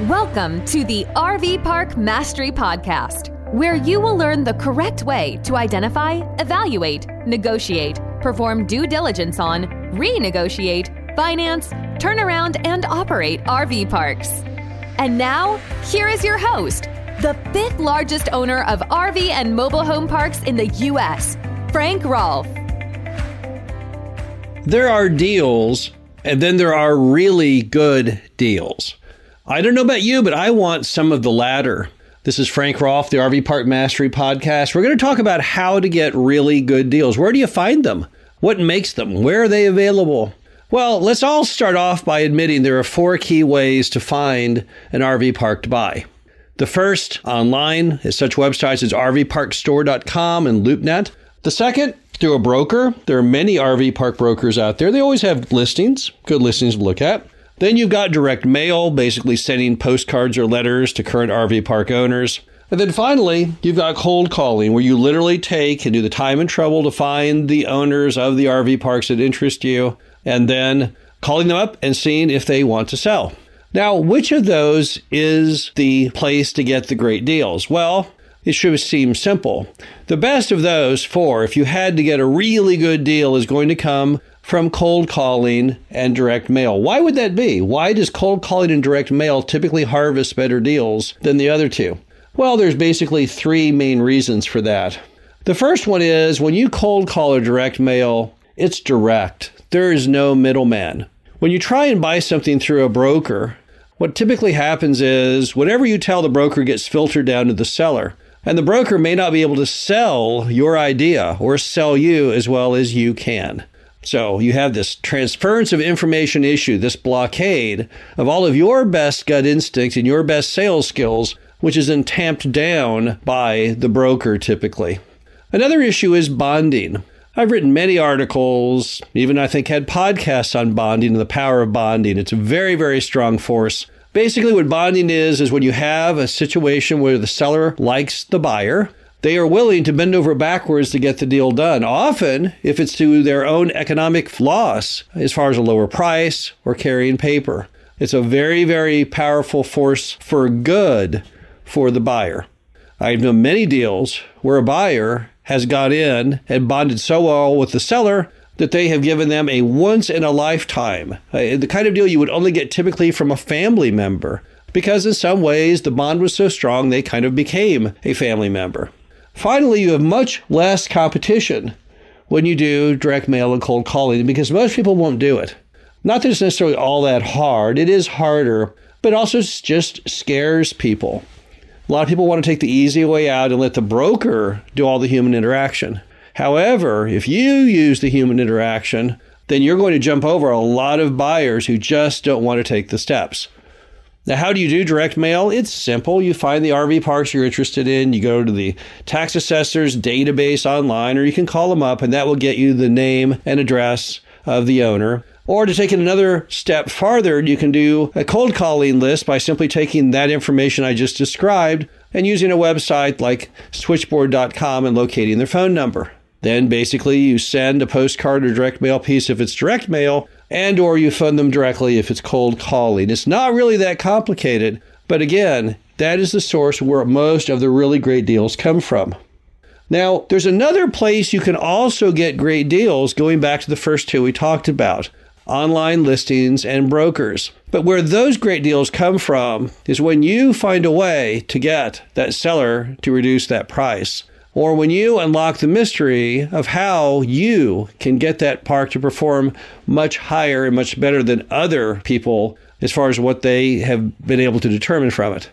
Welcome to the RV Park Mastery Podcast, where you will learn the correct way to identify, evaluate, negotiate, perform due diligence on, renegotiate, finance, turn around, and operate RV parks. And now, here is your host, the fifth largest owner of RV and mobile home parks in the U.S., Frank Rolfe. There are deals, and then there are really good deals. I don't know about you, but I want some of the latter. This is Frank Rolfe, the RV Park Mastery Podcast. We're going to talk about how to get really good deals. Where do you find them? What makes them? Where are they available? Well, let's all start off by admitting there are four key ways to find an RV park to buy. The first, online, is such websites as rvparkstore.com and LoopNet. The second, through a broker. There are many RV park brokers out there. They always have listings, good listings to look at. Then you've got direct mail, basically sending postcards or letters to current RV park owners. And then finally, you've got cold calling, where you literally take and do the time and trouble to find the owners of the RV parks that interest you, and then calling them up and seeing if they want to sell. Now, which of those is the place to get the great deals? Well, it should seem simple. The best of those four, if you had to get a really good deal, is going to come from cold calling and direct mail. Why would that be? Why does cold calling and direct mail typically harvest better deals than the other two? Well, there's basically three main reasons for that. The first one is when you cold call or direct mail, it's direct. There is no middleman. When you try and buy something through a broker, what typically happens is whatever you tell the broker gets filtered down to the seller. And the broker may not be able to sell your idea or sell you as well as you can. So you have this transference of information issue, this blockade of all of your best gut instincts and your best sales skills, which is then tamped down by the broker typically. Another issue is bonding. I've written many articles, even I think had podcasts on bonding and the power of bonding. It's a very, very strong force. Basically, what bonding is, is when you have a situation where the seller likes the buyer they are willing to bend over backwards to get the deal done. Often, if it's to their own economic loss, as far as a lower price or carrying paper. It's a very, very powerful force for good for the buyer. I've known many deals where a buyer has got in and bonded so well with the seller that they have given them a once in a lifetime, uh, the kind of deal you would only get typically from a family member, because in some ways the bond was so strong they kind of became a family member. Finally, you have much less competition when you do direct mail and cold calling because most people won't do it. Not that it's necessarily all that hard, it is harder, but also just scares people. A lot of people want to take the easy way out and let the broker do all the human interaction. However, if you use the human interaction, then you're going to jump over a lot of buyers who just don't want to take the steps. Now, how do you do direct mail? It's simple. You find the RV parks you're interested in, you go to the tax assessor's database online, or you can call them up, and that will get you the name and address of the owner. Or to take it another step farther, you can do a cold calling list by simply taking that information I just described and using a website like switchboard.com and locating their phone number. Then basically you send a postcard or direct mail piece if it's direct mail and or you fund them directly if it's cold calling. It's not really that complicated, but again, that is the source where most of the really great deals come from. Now, there's another place you can also get great deals going back to the first two we talked about online listings and brokers. But where those great deals come from is when you find a way to get that seller to reduce that price or when you unlock the mystery of how you can get that park to perform much higher and much better than other people as far as what they have been able to determine from it.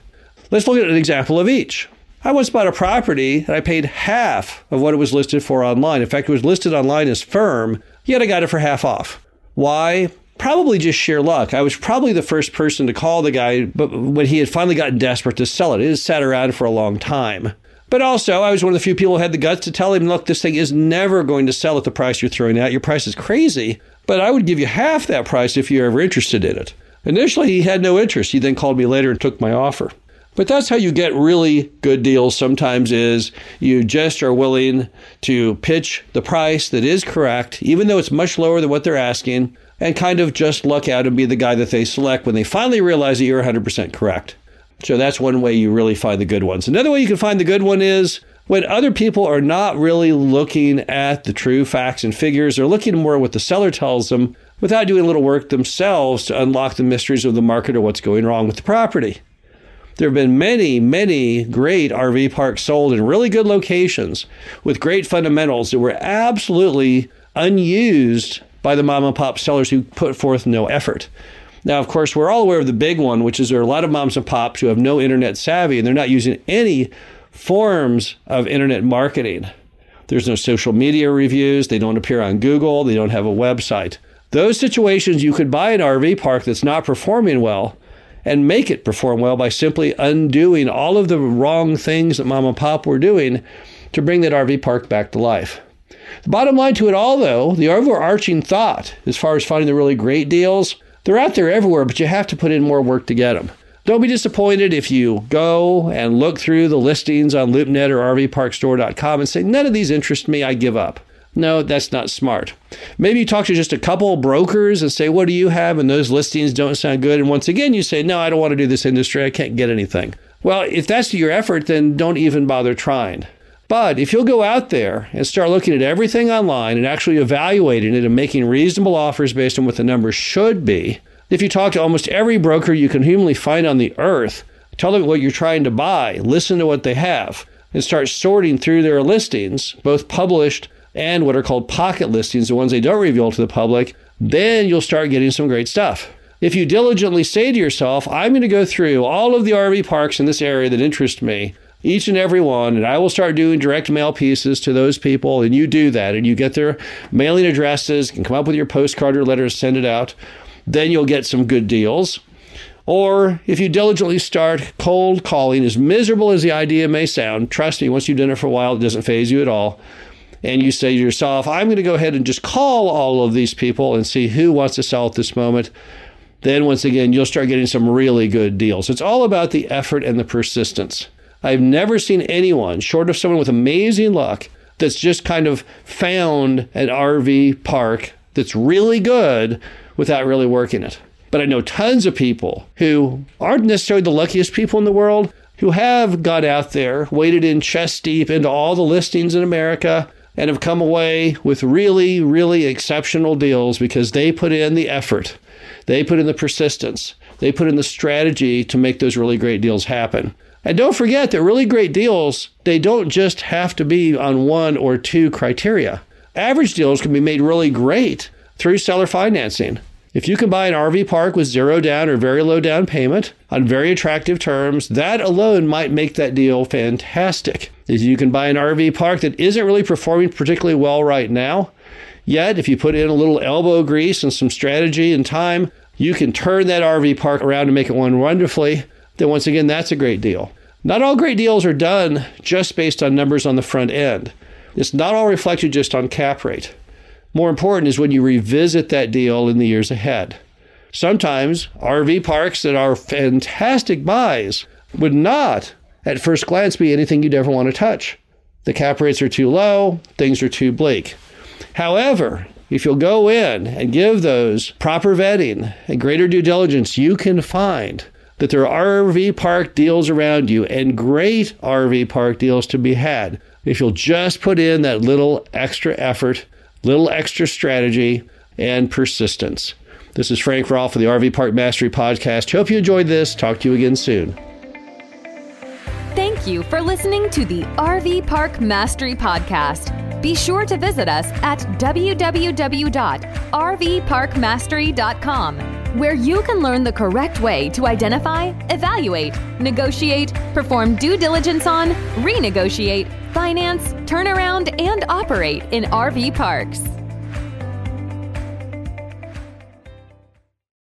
Let's look at an example of each. I once bought a property and I paid half of what it was listed for online. In fact, it was listed online as firm, yet I got it for half off. Why? Probably just sheer luck. I was probably the first person to call the guy, but when he had finally gotten desperate to sell it, it had sat around for a long time. But also, I was one of the few people who had the guts to tell him, look, this thing is never going to sell at the price you're throwing out. Your price is crazy, but I would give you half that price if you're ever interested in it. Initially, he had no interest. He then called me later and took my offer. But that's how you get really good deals sometimes is you just are willing to pitch the price that is correct, even though it's much lower than what they're asking, and kind of just luck out and be the guy that they select when they finally realize that you're 100% correct. So that's one way you really find the good ones. Another way you can find the good one is when other people are not really looking at the true facts and figures, they're looking more at what the seller tells them without doing a little work themselves to unlock the mysteries of the market or what's going wrong with the property. There have been many, many great RV parks sold in really good locations with great fundamentals that were absolutely unused by the mom and pop sellers who put forth no effort. Now, of course, we're all aware of the big one, which is there are a lot of moms and pops who have no internet savvy and they're not using any forms of internet marketing. There's no social media reviews, they don't appear on Google, they don't have a website. Those situations, you could buy an RV park that's not performing well and make it perform well by simply undoing all of the wrong things that mom and pop were doing to bring that RV park back to life. The bottom line to it all, though, the overarching thought as far as finding the really great deals, they're out there everywhere, but you have to put in more work to get them. Don't be disappointed if you go and look through the listings on LoopNet or RVParkStore.com and say, none of these interest me, I give up. No, that's not smart. Maybe you talk to just a couple brokers and say, What do you have? And those listings don't sound good. And once again, you say, No, I don't want to do this industry. I can't get anything. Well, if that's your effort, then don't even bother trying. But if you'll go out there and start looking at everything online and actually evaluating it and making reasonable offers based on what the numbers should be, if you talk to almost every broker you can humanly find on the earth, tell them what you're trying to buy, listen to what they have, and start sorting through their listings, both published and what are called pocket listings, the ones they don't reveal to the public, then you'll start getting some great stuff. If you diligently say to yourself, I'm going to go through all of the RV parks in this area that interest me, each and every one, and I will start doing direct mail pieces to those people, and you do that, and you get their mailing addresses, and come up with your postcard or letters, send it out, then you'll get some good deals. Or if you diligently start cold calling, as miserable as the idea may sound, trust me, once you've done it for a while, it doesn't phase you at all and you say to yourself, I'm going to go ahead and just call all of these people and see who wants to sell at this moment, then once again, you'll start getting some really good deals. It's all about the effort and the persistence. I've never seen anyone, short of someone with amazing luck, that's just kind of found an RV park that's really good without really working it. But I know tons of people who aren't necessarily the luckiest people in the world who have got out there, waded in chest deep into all the listings in America, and have come away with really, really exceptional deals because they put in the effort, they put in the persistence, they put in the strategy to make those really great deals happen. And don't forget that really great deals, they don't just have to be on one or two criteria. Average deals can be made really great through seller financing. If you can buy an RV park with zero down or very low down payment on very attractive terms, that alone might make that deal fantastic. If you can buy an RV park that isn't really performing particularly well right now, yet if you put in a little elbow grease and some strategy and time, you can turn that RV park around and make it one wonderfully, then once again, that's a great deal. Not all great deals are done just based on numbers on the front end. It's not all reflected just on cap rate. More important is when you revisit that deal in the years ahead. Sometimes RV parks that are fantastic buys would not, at first glance, be anything you'd ever want to touch. The cap rates are too low, things are too bleak. However, if you'll go in and give those proper vetting and greater due diligence, you can find that there are RV park deals around you and great RV park deals to be had if you'll just put in that little extra effort little extra strategy, and persistence. This is Frank Rolfe of the RV Park Mastery Podcast. Hope you enjoyed this. Talk to you again soon. Thank you for listening to the RV Park Mastery Podcast. Be sure to visit us at www.rvparkmastery.com, where you can learn the correct way to identify, evaluate, negotiate, perform due diligence on, renegotiate, finance, turn around, and operate in RV parks.